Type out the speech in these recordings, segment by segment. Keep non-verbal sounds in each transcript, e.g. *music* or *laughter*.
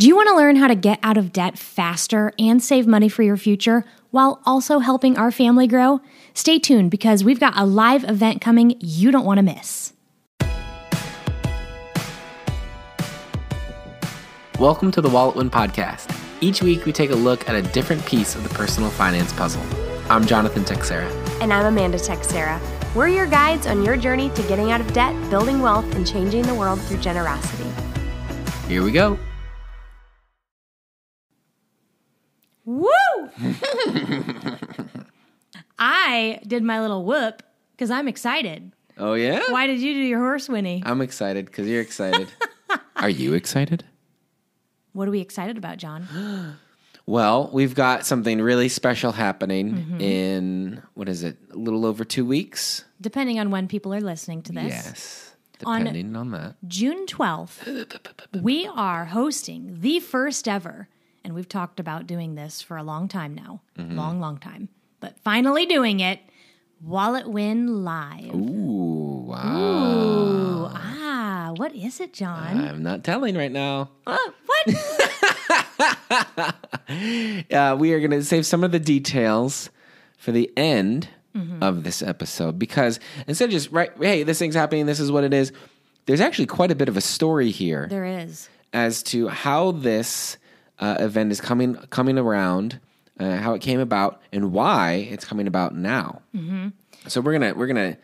Do you want to learn how to get out of debt faster and save money for your future while also helping our family grow? Stay tuned because we've got a live event coming you don't want to miss. Welcome to the Wallet Win podcast. Each week we take a look at a different piece of the personal finance puzzle. I'm Jonathan Teixeira. And I'm Amanda Teixeira. We're your guides on your journey to getting out of debt, building wealth, and changing the world through generosity. Here we go. Woo! *laughs* I did my little whoop because I'm excited. Oh, yeah? Why did you do your horse whinny? I'm excited because you're excited. *laughs* Are you excited? What are we excited about, John? *gasps* Well, we've got something really special happening Mm-hmm. in, what is it, a little over two weeks? Depending on when people are listening to this. Yes. On- Depending on, that. June 12th, *gasps* we are hosting the first ever, and we've talked about doing this for a long time now. Mm-hmm. Long, long time. But finally doing it, Wallet Win Live. Ooh, wow. Ooh, ah, what is it, John? I'm not telling right now. Uh, what? *laughs* Uh, we are going to save some of the details for the end of this episode because instead of just right, hey, this thing's happening, this is what it is. There's actually quite a bit of a story here there is. as to how this uh, event is coming coming around, uh, how it came about, and why it's coming about now. So we're gonna we're gonna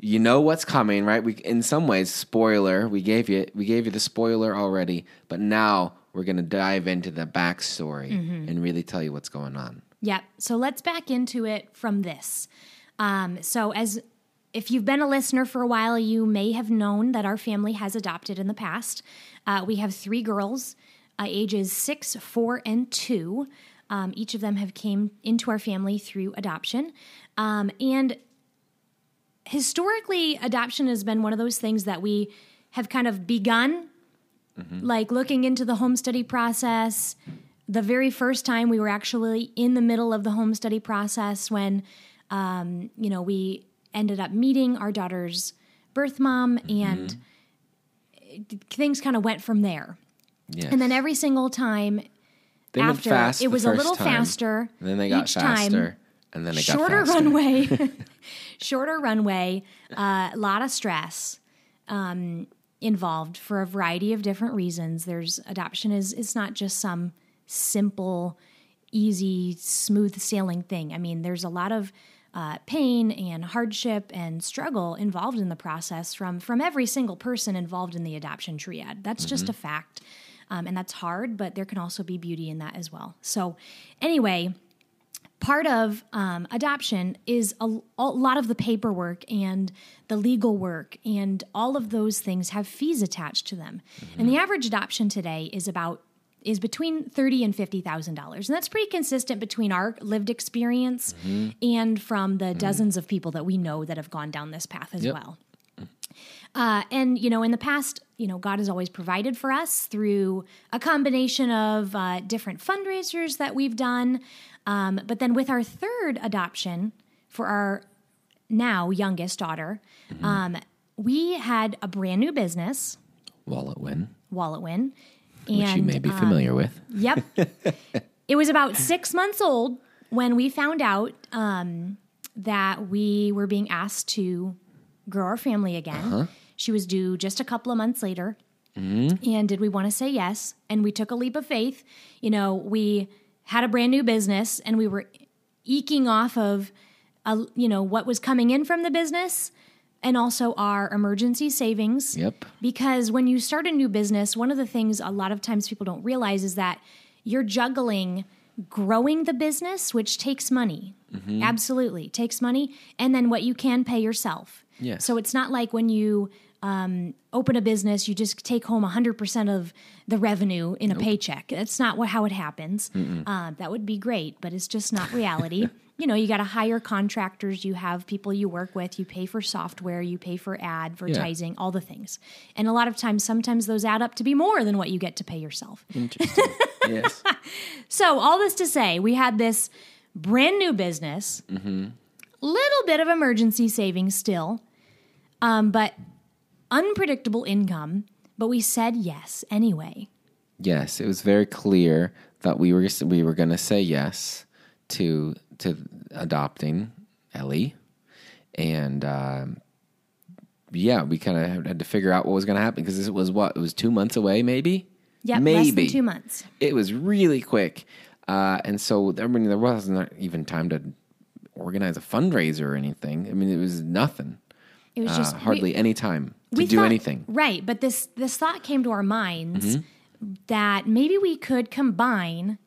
you know what's coming, right? We in some ways spoiler. We gave you we gave you the spoiler already, but now we're gonna dive into the backstory and really tell you what's going on. Yep. So let's back into it from this. Um, so, as if you've been a listener for a while, you may have known that our family has adopted in the past. Uh, we have three girls, uh, ages six, four, and two. Um, each of them have came into our family through adoption, um, and historically, adoption has been one of those things that we have kind of begun, like looking into the home study process. The very first time we were actually in the middle of the home study process when, um, you know, we ended up meeting our daughter's birth mom, and things kind of went from there. And then every single time they after, fast it was a little time, faster. and then they got each time faster, and then they shorter got faster. runway, *laughs* *laughs* shorter runway, a lot of stress um, involved for a variety of different reasons. There's adoption is it's not just some simple, easy, smooth sailing thing. I mean, there's a lot of uh, pain and hardship and struggle involved in the process from from every single person involved in the adoption triad. That's just a fact. Um, and that's hard, but there can also be beauty in that as well. So, anyway, part of um, adoption is a, a lot of the paperwork and the legal work and all of those things have fees attached to them. And the average adoption today is about is between thirty and fifty thousand dollars. And that's pretty consistent between our lived experience and from the dozens of people that we know that have gone down this path as Yep. well. Uh, and you know, in the past, you know, God has always provided for us through a combination of uh, different fundraisers that we've done. Um, but then with our third adoption for our now youngest daughter, um, we had a brand new business, Wallet win, Wallet Win, and which you may be uh, familiar with. Yep. *laughs* it was about six months old when we found out um, that we were being asked to grow our family again. She was due just a couple of months later. Mm-hmm. And did we want to say yes? And we took a leap of faith. You know, we had a brand new business and we were eking off of, a, you know, what was coming in from the business and also our emergency savings Yep. because when you start a new business, one of the things a lot of times people don't realize is that you're juggling growing the business, which takes money. Mm-hmm. Absolutely takes money. And then what you can pay yourself. Yes. So it's not like when you um, open a business, you just take home 100% of the revenue in a paycheck. That's not what, how it happens. Uh, that would be great, but it's just not reality. *laughs* you know, you got to hire contractors, you have people you work with, you pay for software, you pay for advertising, all the things. And a lot of times, sometimes those add up to be more than what you get to pay yourself. Interesting. *laughs* yes. So, all this to say, we had this brand new business, little bit of emergency savings still, um, but unpredictable income. But we said yes anyway. Yes, it was very clear that we were we were going to say yes to to adopting Ellie, and um, yeah, we kind of had to figure out what was going to happen because it was what it was two months away, maybe. Yeah, maybe less than two months. It was really quick, uh, and so I mean, there wasn't even time to organize a fundraiser or anything. I mean, it was nothing. It was Uh, just hardly we- any time to we do thought- anything. Right, but this this thought came to our minds Mm-hmm. that maybe we could combine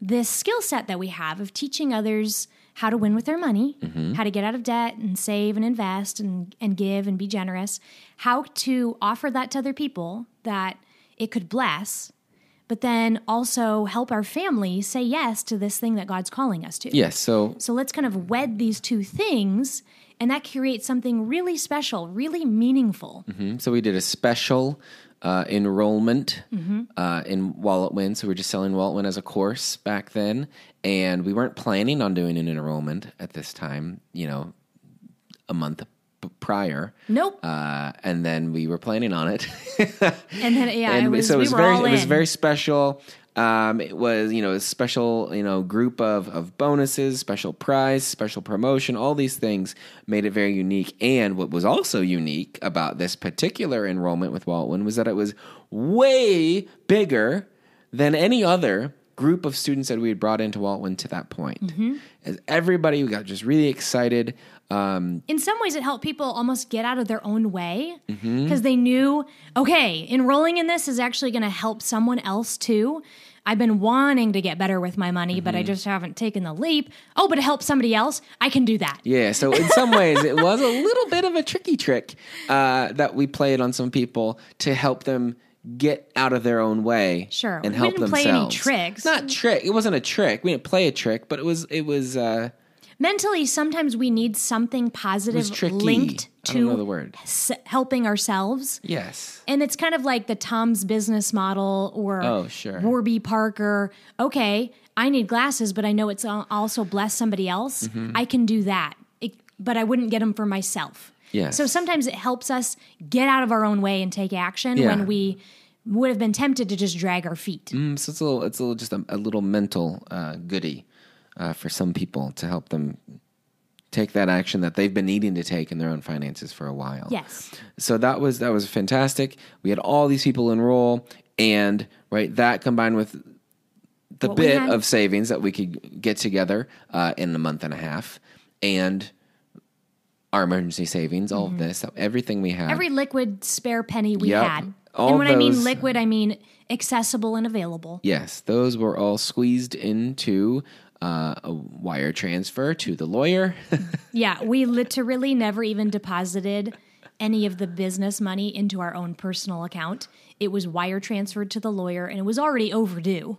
this skill set that we have of teaching others how to win with their money, Mm-hmm. how to get out of debt and save and invest and, and give and be generous, how to offer that to other people that it could bless, but then also help our family say yes to this thing that God's calling us to. Yes, so So let's kind of wed these two things, and that creates something really special, really meaningful. So we did a special uh, enrollment Mm-hmm. uh, in Wallet Win. So we are just selling Wallet Win as a course back then, and we weren't planning on doing an enrollment at this time. You know, a month p- prior. Nope. Uh, and then we were planning on it. *laughs* and then yeah, and it was, so it we was were very it was very special. Um, it was you know a special you know group of of bonuses, special prize, special promotion, all these things made it very unique. And what was also unique about this particular enrollment with Wallet Win was that it was way bigger than any other group of students that we had brought into Wallet Win to that point. Mm-hmm. As everybody got just really excited. Um, in some ways it helped people almost get out of their own way because Mm-hmm. they knew okay enrolling in this is actually going to help someone else too i've been wanting to get better with my money but i Mm-hmm. just haven't taken the leap oh but it helps somebody else i can do that Yeah, so in some ways, it was a little bit of a tricky trick uh, that we played on some people to help them get out of their own way. Sure. and We help didn't play any tricks. Not trick. It wasn't a trick. We didn't play a trick, but it was. It was. Uh, mentally sometimes we need something positive linked I don't know to the word. s- helping ourselves Yes. And it's kind of like the Tom's business model or Oh, sure. Warby Parker. Okay, I need glasses, but I know it's also bless somebody else. Mm-hmm. I can do that, it, but I wouldn't get them for myself. Yes. So sometimes it helps us get out of our own way and take action Yeah. when we would have been tempted to just drag our feet. Mm, so it's a little. It's a little just a, a little mental uh, goodie uh, for some people to help them take that action that they've been needing to take in their own finances for a while. Yes. So that was that was fantastic. We had all these people enroll, and right that combined with the What bit of savings that we could get together uh, in a month and a half, and our emergency savings, all of this, everything we had. Mm-hmm. Every liquid spare penny we Yep. had. All and when I mean liquid, I mean accessible and available. yes, those were all squeezed into uh, a wire transfer to the lawyer. *laughs* Yeah, we literally never even deposited any of the business money into our own personal account. It was wire transferred to the lawyer and it was already overdue.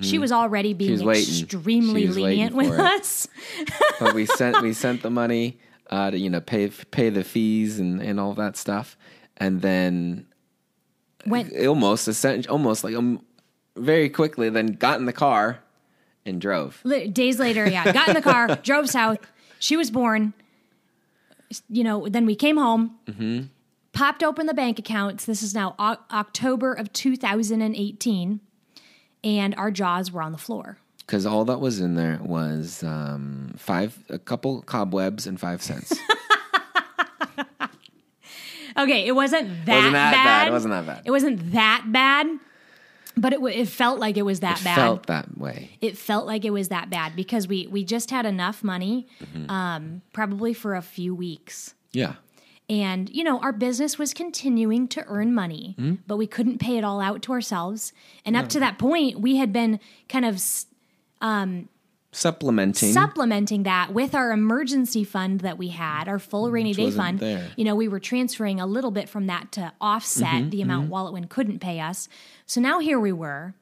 She was already being was extremely lenient with it. us. *laughs* but we sent we sent the money uh, to you know pay pay the fees and, and all that stuff, and then Went almost almost like um, very quickly then got in the car and drove. days later, yeah, got in the car, *laughs* drove south. She was born. You know, then we came home, Mm-hmm. popped open the bank accounts. This is now o- October of 2018, and our jaws were on the floor. Because all that was in there was um, five, a couple cobwebs and five cents. *laughs* Okay, it wasn't that, Wasn't that bad. bad. It wasn't that bad. It wasn't that bad, but it, w- it felt like it was that it bad. felt that way. it felt like it was that bad because we we just had enough money, Mm-hmm. um, probably for a few weeks. Yeah. And, you know, our business was continuing to earn money, Mm-hmm. but we couldn't pay it all out to ourselves. And up to that point, we had been kind of s- Supplementing. supplementing that with our emergency fund that we had, our full rainy day fund. there. You know, we were transferring a little bit from that to offset Mm-hmm, the amount Walletwin couldn't pay us. So now here we were.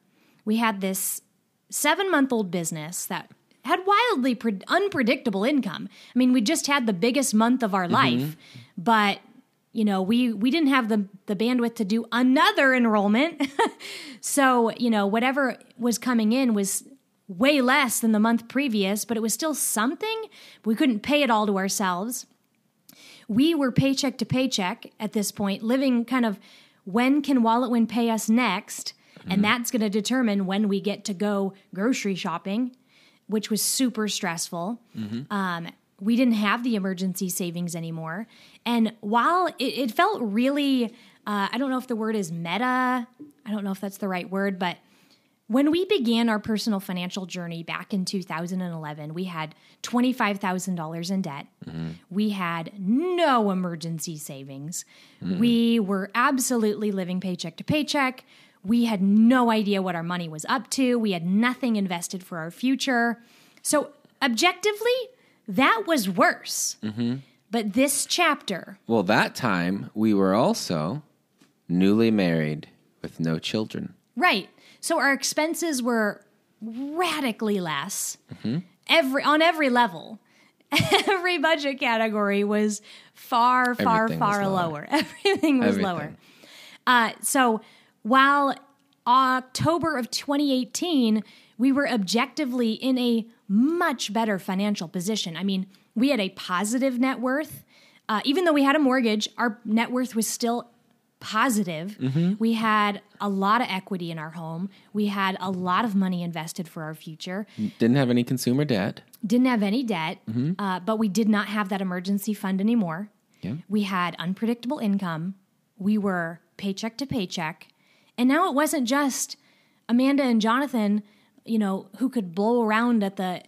We had this seven month old business that had wildly pre- unpredictable income. I mean, we just had the biggest month of Mm-hmm. our life, but you know, we we didn't have the the bandwidth to do another enrollment. *laughs* so, you know, whatever was coming in was way less than the month previous, but it was still something. We couldn't pay it all to ourselves. We were paycheck to paycheck at this point, living kind of when can Walletwin pay us next? And that's going to determine when we get to go grocery shopping, which was super stressful. Um, we didn't have the emergency savings anymore. And while it, it felt really, uh, I don't know if the word is meta, I don't know if that's the right word, but when we began our personal financial journey back in 2011, we had $25,000 in debt. Mm-hmm. We had no emergency savings. Mm-hmm. We were absolutely living paycheck to paycheck. We had no idea what our money was up to. We had nothing invested for our future. So, objectively, that was worse. Mm-hmm. But this chapter, Well, that time we were also newly married with no children. Right. So our expenses were radically less. Every on every level. *laughs* Every budget category was far, far, Everything far lower. lower. *laughs* Everything was lower. Uh, so while October of 2018, we were objectively in a much better financial position. I mean, we had a positive net worth. Uh, even though we had a mortgage, our net worth was still positive. Mm-hmm. We had a lot of equity in our home. We had a lot of money invested for our future. Didn't have any consumer debt. Didn't have any debt, mm-hmm. uh, but we did not have that emergency fund anymore. Yeah. We had unpredictable income. We were paycheck to paycheck. And now it wasn't just Amanda and Jonathan, you know, who could blow around at the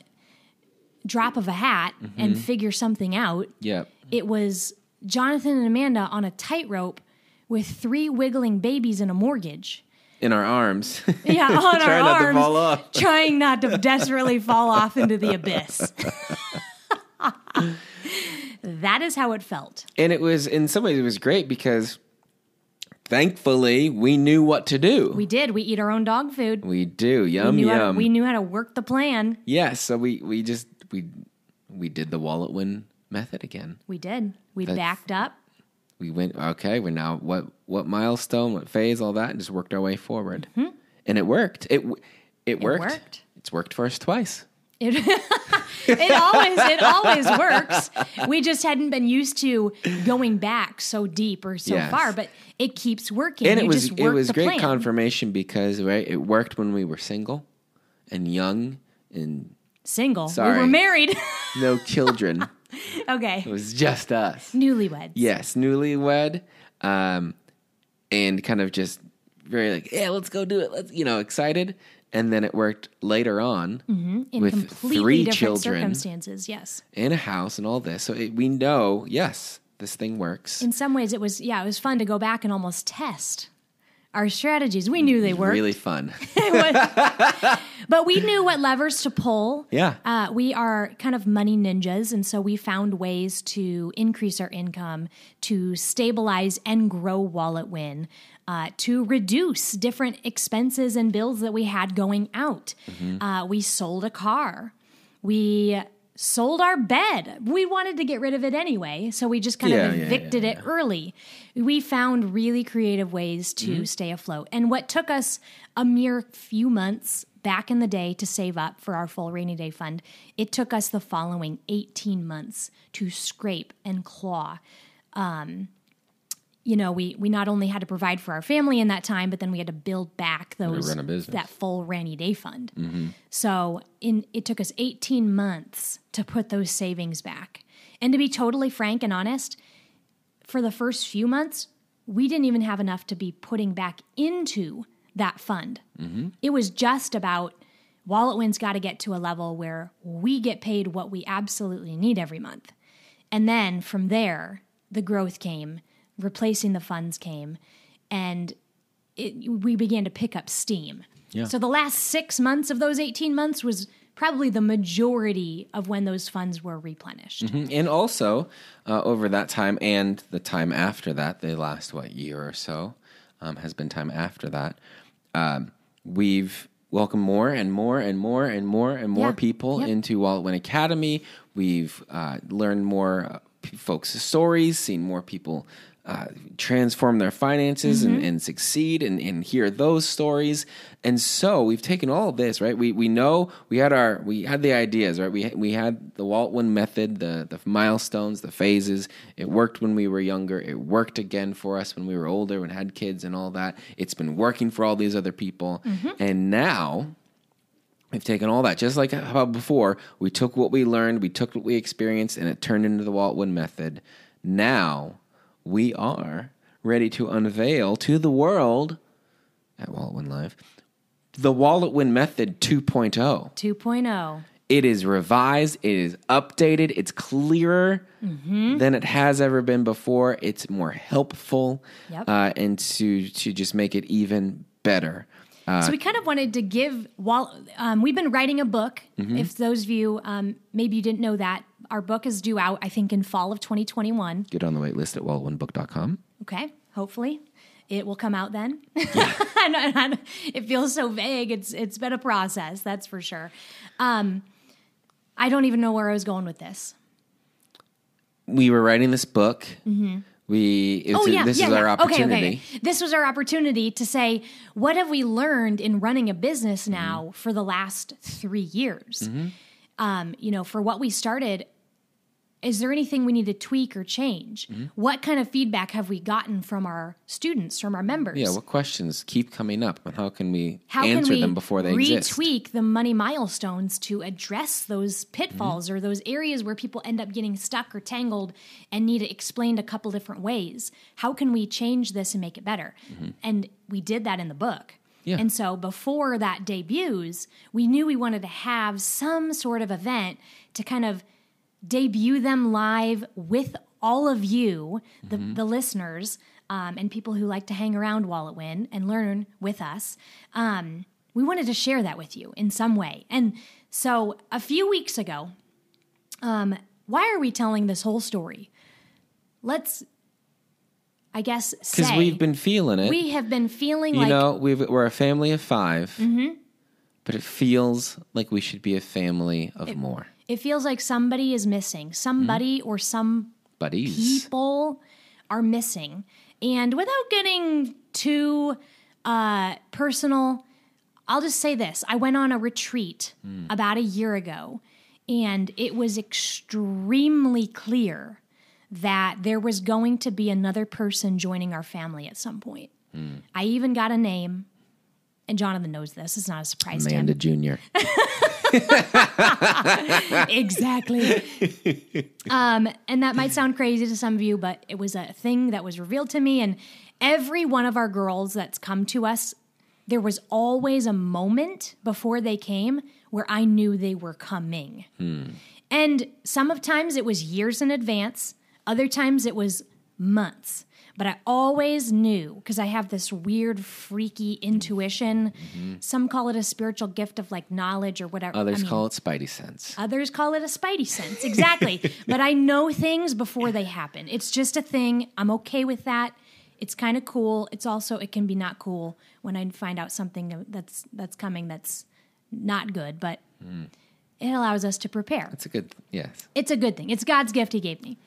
drop of a hat and mm-hmm. figure something out. Yep. It was Jonathan and Amanda on a tightrope with three wiggling babies and a mortgage. In our arms. *laughs* Yeah, on *laughs* Trying our not to arms, fall off. trying not to desperately fall off into the abyss. *laughs* that is how it felt. and it was, in some ways, it was great because thankfully we knew what to do. We did. We eat our own dog food. We do. Yum, we, knew how to, yum. we knew how to work the plan. yes. So we, we just, we, we did the wallet win method again. We did. We That's- backed up. We went okay we're now what what milestone what phase all that and just worked our way forward mm-hmm. and it worked it it worked. worked. it's worked for us twice It, *laughs* it always it always works. We just hadn't been used to going back so deep or so Yes. far, but it keeps working. and You it was just it was great plan. confirmation because right it worked when we were single and young and Single. We Sorry. were married. no *laughs* children *laughs* okay. it was just us Newlyweds. yes newlywed um and kind of just very like yeah let's go do it let's you know excited and then it worked later on In with completely three different children circumstances. Yes. in a house and all this. So it, we know, yes, this thing works. In some ways, it was yeah, it was fun to go back and almost test our strategies. We knew they were Really fun. *laughs* but we knew what levers to pull. Yeah. Uh, we are kind of money ninjas, and so we found ways to increase our income, to stabilize and grow Wallet Win, uh, to reduce different expenses and bills that we had going out. Mm-hmm. Uh, we sold a car. We sold our bed. We wanted to get rid of it anyway, so we just kind Yeah, of yeah, evicted yeah, it early. We found really creative ways to Mm-hmm. stay afloat. And what took us a mere few months back in the day to save up for our full rainy day fund, it took us the following 18 months to scrape and claw. Um, you know, we we not only had to provide for our family in that time, but then we had to build back those run a business. that full rainy day fund. Mm-hmm. So in it took us 18 months to put those savings back. And to be totally frank and honest, for the first few months, we didn't even have enough to be putting back into that fund. Mm-hmm. It was just about Wallet Win's got to get to a level where we get paid what we absolutely need every month. And then from there, the growth came, replacing the funds came, and it, we began to pick up steam. Yeah. So the last six months of those 18 months was probably the majority of when those funds were replenished. and also, uh, over that time and the time after that, the last, what, year or so, um, has been time after that, um, we've welcomed more and more and more and more and more Yeah. people Yep. into Wallet Win Academy. We've uh, learned more uh, folks' stories, seen more people uh, transform their finances and, and succeed and, and hear those stories. And so we've taken all of this, right? We we know we had our we had the ideas, right? We we had the Wallet Win method, the the milestones, the phases. It worked when we were younger. It worked again for us when we were older and had kids and all that. It's been working for all these other people. And now We've taken all that, just like how before, we took what we learned, we took what we experienced, and it turned into the Wallet Win method. Now we are ready to unveil to the world at Wallet Win Live the Wallet Win method oh. 2.0. 2.0. It is revised, it is updated, it's clearer than it has ever been before. It's more helpful, Yep. uh, and to to just make it even better. so we kind of wanted to give while um, we've been writing a book. If those of you um, maybe you didn't know that our book is due out, I think in fall of 2021. Get on the wait list at walletwinbook.com. Okay, hopefully it will come out then. *laughs* I know- I know- it feels so vague. It's it's been a process, that's for sure. Um, I don't even know where I was going with this. we were writing this book. We it was- Oh yeah, this yeah, is yeah. Okay, opportunity. Okay, okay. This was our opportunity to say what have we learned in running a business now Mm-hmm. for the last three years. Um, you know, for what we started, is there anything we need to tweak or change? Mm-hmm. What kind of feedback have we gotten from our students, from our members? Yeah, what questions keep coming up, and how can we How answer can we them before they exist? retweak the money milestones to address those pitfalls Mm-hmm. or those areas where people end up getting stuck or tangled and need it explained a couple different ways? How can we change this and make it better? And we did that in the book. Mm-hmm. Yeah. And so before that debuts, we knew we wanted to have some sort of event to kind of debut them live with all of you, the, Mm-hmm. the listeners, um, and people who like to hang around Wallet Win and learn with us. Um, we wanted to share that with you in some way. And so a few weeks ago, um, why are we telling this whole story? Let's, I guess, Because we've been feeling it. we have been feeling you like know, we've, we're a family of 5 but it feels like we should be a family of more it feels like somebody is missing, somebody mm-hmm. or some buddies. people are missing. And without getting too uh, personal, I'll just say this I went on a retreat mm. about a year ago, and it was extremely clear that there was going to be another person joining our family at some point. Mm. I even got a name, and Jonathan knows this. It's not a surprise Amanda to him. Amanda Jr. *laughs* exactly. *laughs* um, and that might sound crazy to some of you, but it was a thing that was revealed to me. And every one of our girls that's come to us, there was always a moment before they came where I knew they were coming. And some of times it was years in advance, other times it was months. But I always knew because I have this weird, freaky intuition. Mm-hmm. Some call it a spiritual gift of like knowledge or whatever. I Others mean- call it Spidey sense. Others call it a spidey sense. *laughs* Exactly. but I know things before they happen. It's just a thing. I'm okay with that. It's kind of cool. It's also it can be not cool when I find out something that's that's coming that's not good, but mm. it allows us to prepare. It's a good, yes. It's a good thing. It's God's gift he gave me.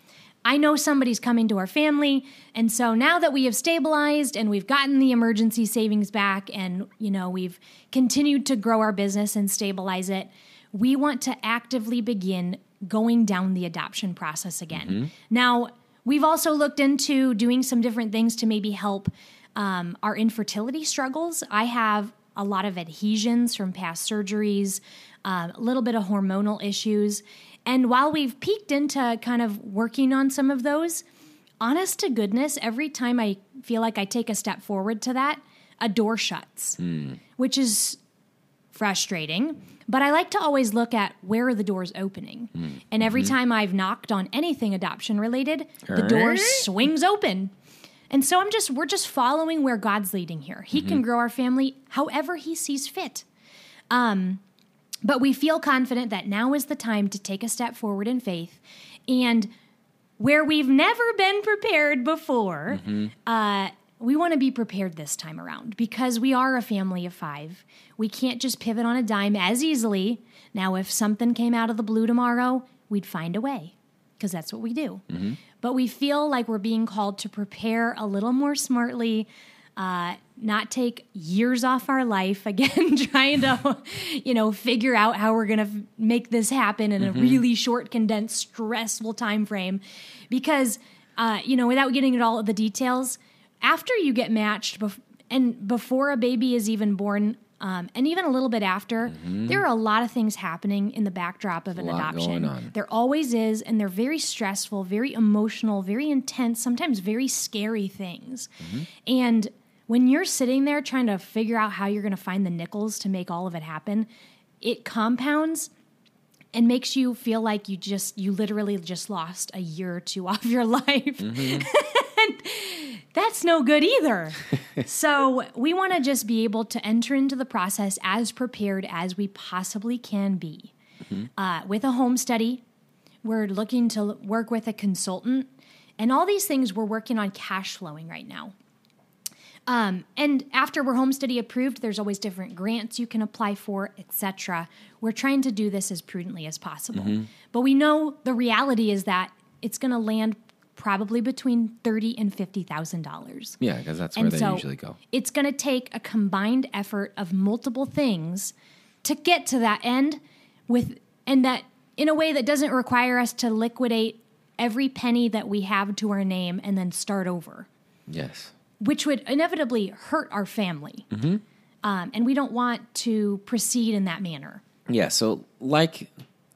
I know somebody's coming to our family, and so now that we have stabilized and we've gotten the emergency savings back and you know we've continued to grow our business and stabilize it, we want to actively begin going down the adoption process again. Now, we've also looked into doing some different things to maybe help um, our infertility struggles. I have a lot of adhesions from past surgeries, um, a little bit of hormonal issues. And while we've peeked into kind of working on some of those, honest to goodness, every time I feel like I take a step forward to that, a door shuts, hmm. which is frustrating. But I like to always look at where are the doors opening. Hmm. And every mm-hmm. time I've knocked on anything adoption related, the door swings open. And so I'm just we're just following where God's leading here. He can mm-hmm. grow our family however he sees fit. Um, but we feel confident that now is the time to take a step forward in faith. And where we've never been prepared before, uh, we want to be prepared this time around because we are a family of five. We can't just pivot on a dime as easily. Now, if something came out of the blue tomorrow, we'd find a way. because that's what we do. But we feel like we're being called to prepare a little more smartly, uh, not take years off our life again, *laughs* trying to, you know, figure out how we're going to f- make this happen in a really short, condensed, stressful time frame. Because, uh, you know, without getting into all of the details, after you get matched bef- and before a baby is even born, um, and even a little bit after, there are a lot of things happening in the backdrop of an adoption. There always is, and they're very stressful, very emotional, very intense, sometimes very scary things. And when you're sitting there trying to figure out how you're going to find the nickels to make all of it happen, it compounds and makes you feel like you just, you literally just lost a year or two *laughs* off your life. *laughs* That's no good either. *laughs* so, we want to just be able to enter into the process as prepared as we possibly can be. Uh, with a home study, we're looking to work with a consultant, and all these things we're working on cash flowing right now. Um, and after we're home study approved, there's always different grants you can apply for, etc. We're trying to do this as prudently as possible, but we know the reality is that it's going to land probably between thirty and fifty thousand dollars. Yeah, because that's where And they so usually go. it's going to take a combined effort of multiple things to get to that end with and that in a way that doesn't require us to liquidate every penny that we have to our name and then start over, Yes. Which would inevitably hurt our family. Mm-hmm. Um, and we don't want to proceed in that manner. Yeah, so like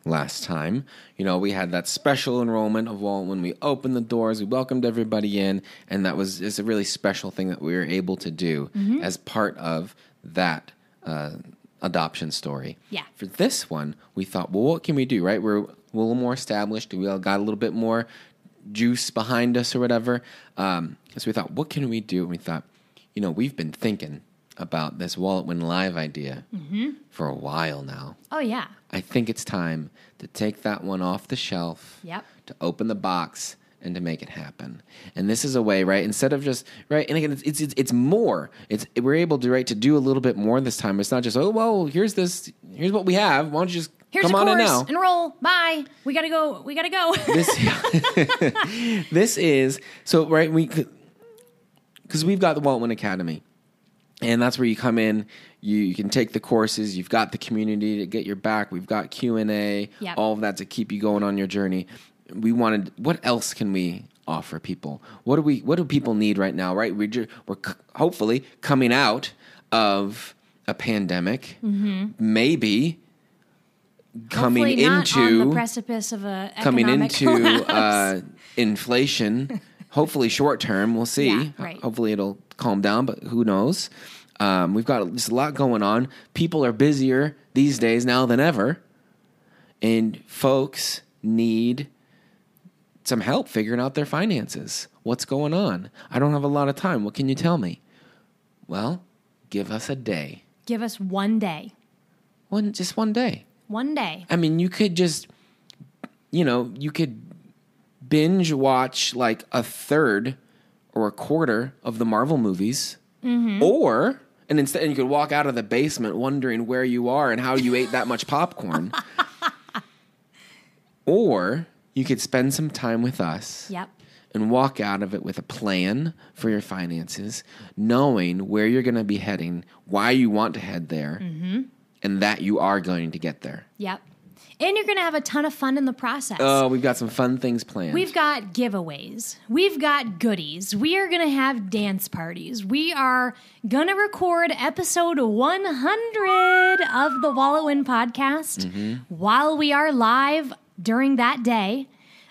last time, you know, we had that special enrollment of all when we opened the doors, we welcomed everybody in, and that was is a really special thing that we were able to do Mm-hmm. as part of that uh, adoption story. Yeah. For this one, we thought, well, what can we do? Right, we're a little more established. We all got a little bit more juice behind us or whatever. Um, so we thought, what can we do? And we thought, you know, we've been thinking about this Wallet Win Live idea Mm-hmm. for a while now. Oh, yeah. I think it's time to take that one off the shelf. Yep. To open the box and to make it happen. And this is a way, right? Instead of just right, and again, it's it's it's, it's more. It's we're able to right to do a little bit more this time. It's not just oh well, here's this, here's what we have. Why don't you just Here's come a on course. now? Enroll. Bye. We got to go. We got to go. this *laughs* *laughs* this is so right we because we've got the Wallet Win Academy and that's where you come in you, you can take the courses you've got the community to get your back we've got q&a Yep. all of that to keep you going on your journey we wanted what else can we offer people what do we what do people need right now right we ju- we're c- hopefully coming out of a pandemic mm-hmm. maybe coming into precipice of a coming into uh, *laughs* inflation. hopefully, short term, we'll see. Yeah, right. Hopefully, it'll calm down, but who knows? Um, we've got just a lot going on. People are busier these days now than ever, and folks need some help figuring out their finances. What's going on? I don't have a lot of time. What can you tell me? Well, give us a day. Give us one day. One, just one day. One day. I mean, you could just, you know, you could binge watch like a third or a quarter of the Marvel movies, mm-hmm. or and instead and you could walk out of the basement wondering where you are and how you ate that much popcorn, *laughs* or you could spend some time with us Yep. and walk out of it with a plan for your finances, knowing where you're going to be heading, why you want to head there, mm-hmm. And that you are going to get there. Yep. And you're going to have a ton of fun in the process. Oh, we've got some fun things planned. We've got giveaways. We've got goodies. We are going to have dance parties. We are going to record episode 100 of the Wallet Win podcast while we are live during that day.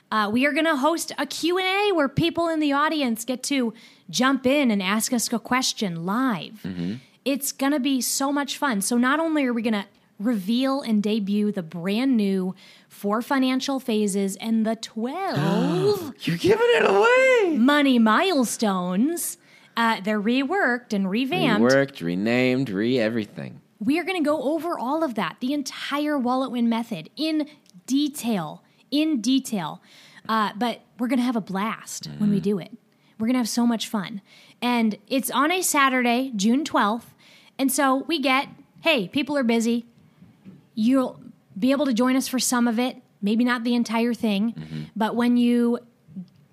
Uh, we are going to host a Q&A where people in the audience get to jump in and ask us a question live. It's going to be so much fun. So not only are we going to reveal and debut the brand new four financial phases and the 12 *gasps* You're giving it away. money milestones. Uh, they're reworked and revamped. Reworked, renamed, re everything. We are going to go over all of that, the entire wallet win method in detail, in detail. Uh, but we're going to have a blast when we do it. We're going to have so much fun. And it's on a Saturday, June 12th. And so we get, hey, people are busy. You'll be able to join us for some of it. maybe not the entire thing, but when you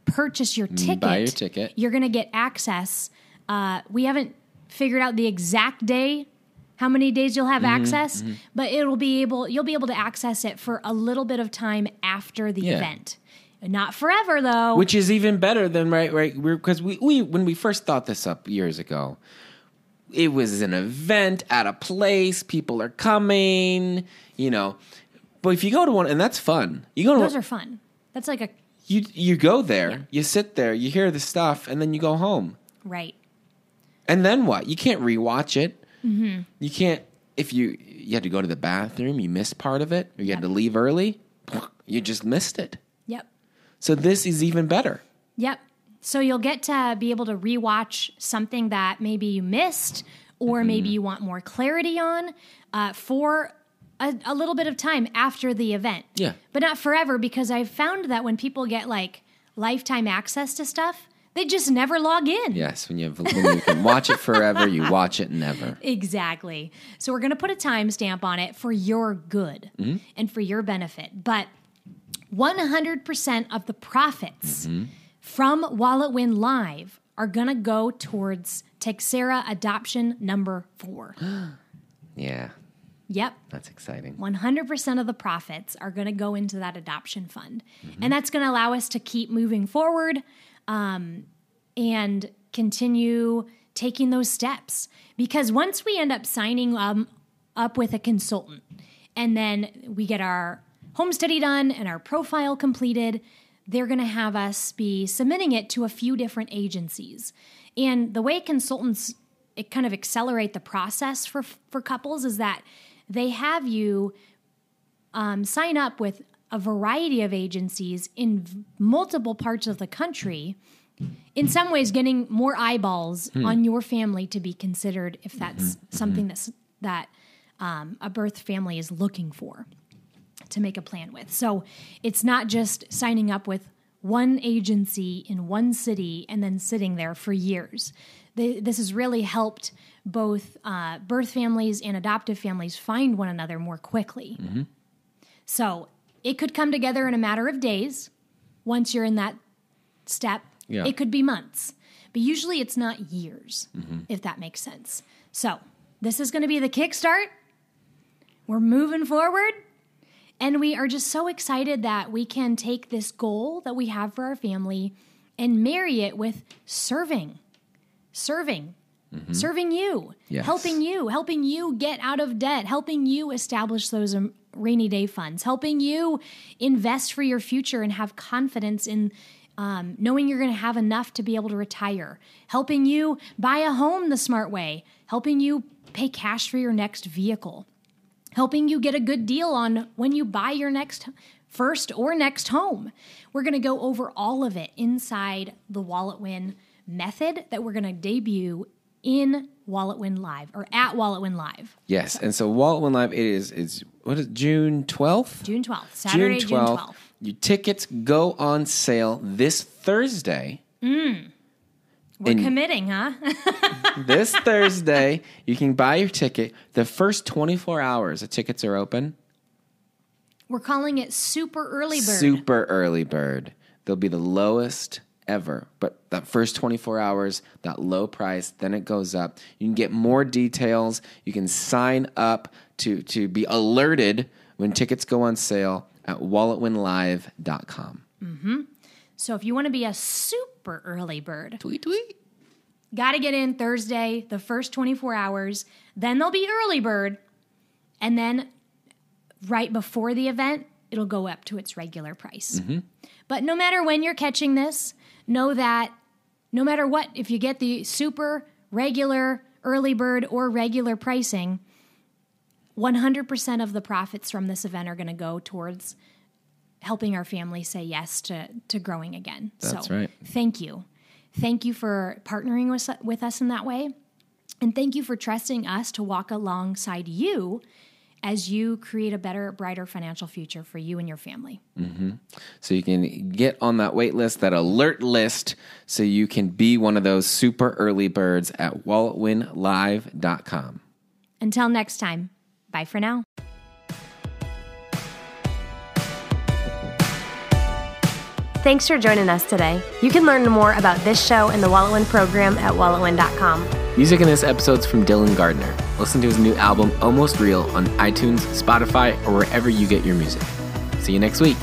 purchase your ticket, Mm-hmm. buy your ticket. you're going to get access. Uh, we haven't figured out the exact day, how many days you'll Mm-hmm, have access, but it'll be able you'll be able to access it for a little bit of time after the Yeah. event. Not forever though. which is even better than right right because we, we when we first thought this up years ago it was an event at a place people are coming you know but if you go to one and that's fun you go to Those one, are fun. That's like a you you go there you sit there you hear the stuff and then you go home right. and then what you can't rewatch it Mm-hmm. you can't if you you had to go to the bathroom you missed part of it or you had to leave early you just missed it Yep. so this is even better Yep. So you'll get to be able to rewatch something that maybe you missed or maybe Mm-hmm. you want more clarity on uh, for a, a little bit of time after the event. Yeah. But not forever because I've found that when people get like lifetime access to stuff, they just never log in. Yes, when you have, when you can watch it forever, you watch it never. Exactly. So we're going to put a timestamp on it for your good and for your benefit. But 100% of the profits from Wallet Win Live are going to go towards Teixeira adoption number four. *gasps* Yeah, Yep. that's exciting. 100% of the profits are going to go into that adoption fund. And that's going to allow us to keep moving forward um, and continue taking those steps. Because once we end up signing um, up with a consultant and then we get our home study done and our profile completed, they're going to have us be submitting it to a few different agencies. And the way consultants it kind of accelerate the process for for couples is that they have you um, sign up with a variety of agencies in v- multiple parts of the country. In some ways, getting more eyeballs on your family to be considered if that's something that's that um, a birth family is looking for to make a plan with. So it's not just signing up with one agency in one city and then sitting there for years. They, this has really helped both uh, birth families and adoptive families find one another more quickly. So it could come together in a matter of days once you're in that step. Yeah. It could be months, but usually it's not years, if that makes sense. So this is going to be the kickstart. We're moving forward. And we are just so excited that we can take this goal that we have for our family and marry it with serving, serving, serving you, Yes. helping you, helping you get out of debt, helping you establish those um, rainy day funds, helping you invest for your future and have confidence in um, knowing you're going to have enough to be able to retire, helping you buy a home the smart way, helping you pay cash for your next vehicle helping you get a good deal on when you buy your next first or next home. We're going to go over all of it inside the Wallet Win method that we're going to debut in Wallet Win Live or at Wallet Win Live, Yes, and so Wallet Win Live it is is what is it, June twelfth? June 12th, Saturday, June 12th. Your tickets go on sale this Thursday. Mm. We're And- committing, huh? *laughs* This Thursday, you can buy your ticket. The first 24 hours the tickets are open. we're calling it Super Early Bird. Super early bird. They'll be the lowest ever. But that first 24 hours, that low price, then it goes up. You can get more details. You can sign up to, to be alerted when tickets go on sale at walletwinlive.com. So if you want to be a super early bird, Tweet, tweet. Got to get in Thursday, the first 24 hours. Then there'll be early bird. And then right before the event, it'll go up to its regular price. Mm-hmm. But no matter when you're catching this, know that no matter what, if you get the super, regular, early bird, or regular pricing, 100% of the profits from this event are going to go towards helping our family say yes to, to growing again. That's so right. thank you. Thank you for partnering with, with us in that way. And thank you for trusting us to walk alongside you as you create a better, brighter financial future for you and your family. Mm-hmm. So you can get on that wait list, that alert list, so you can be one of those super early birds at walletwinlive.com. Until next time, bye for now. Thanks for joining us today. You can learn more about this show and the WalletWin program at walletwin.com. Music in this episode's from Dylan Gardner. Listen to his new album, Almost Real, on iTunes, Spotify, or wherever you get your music. See you next week.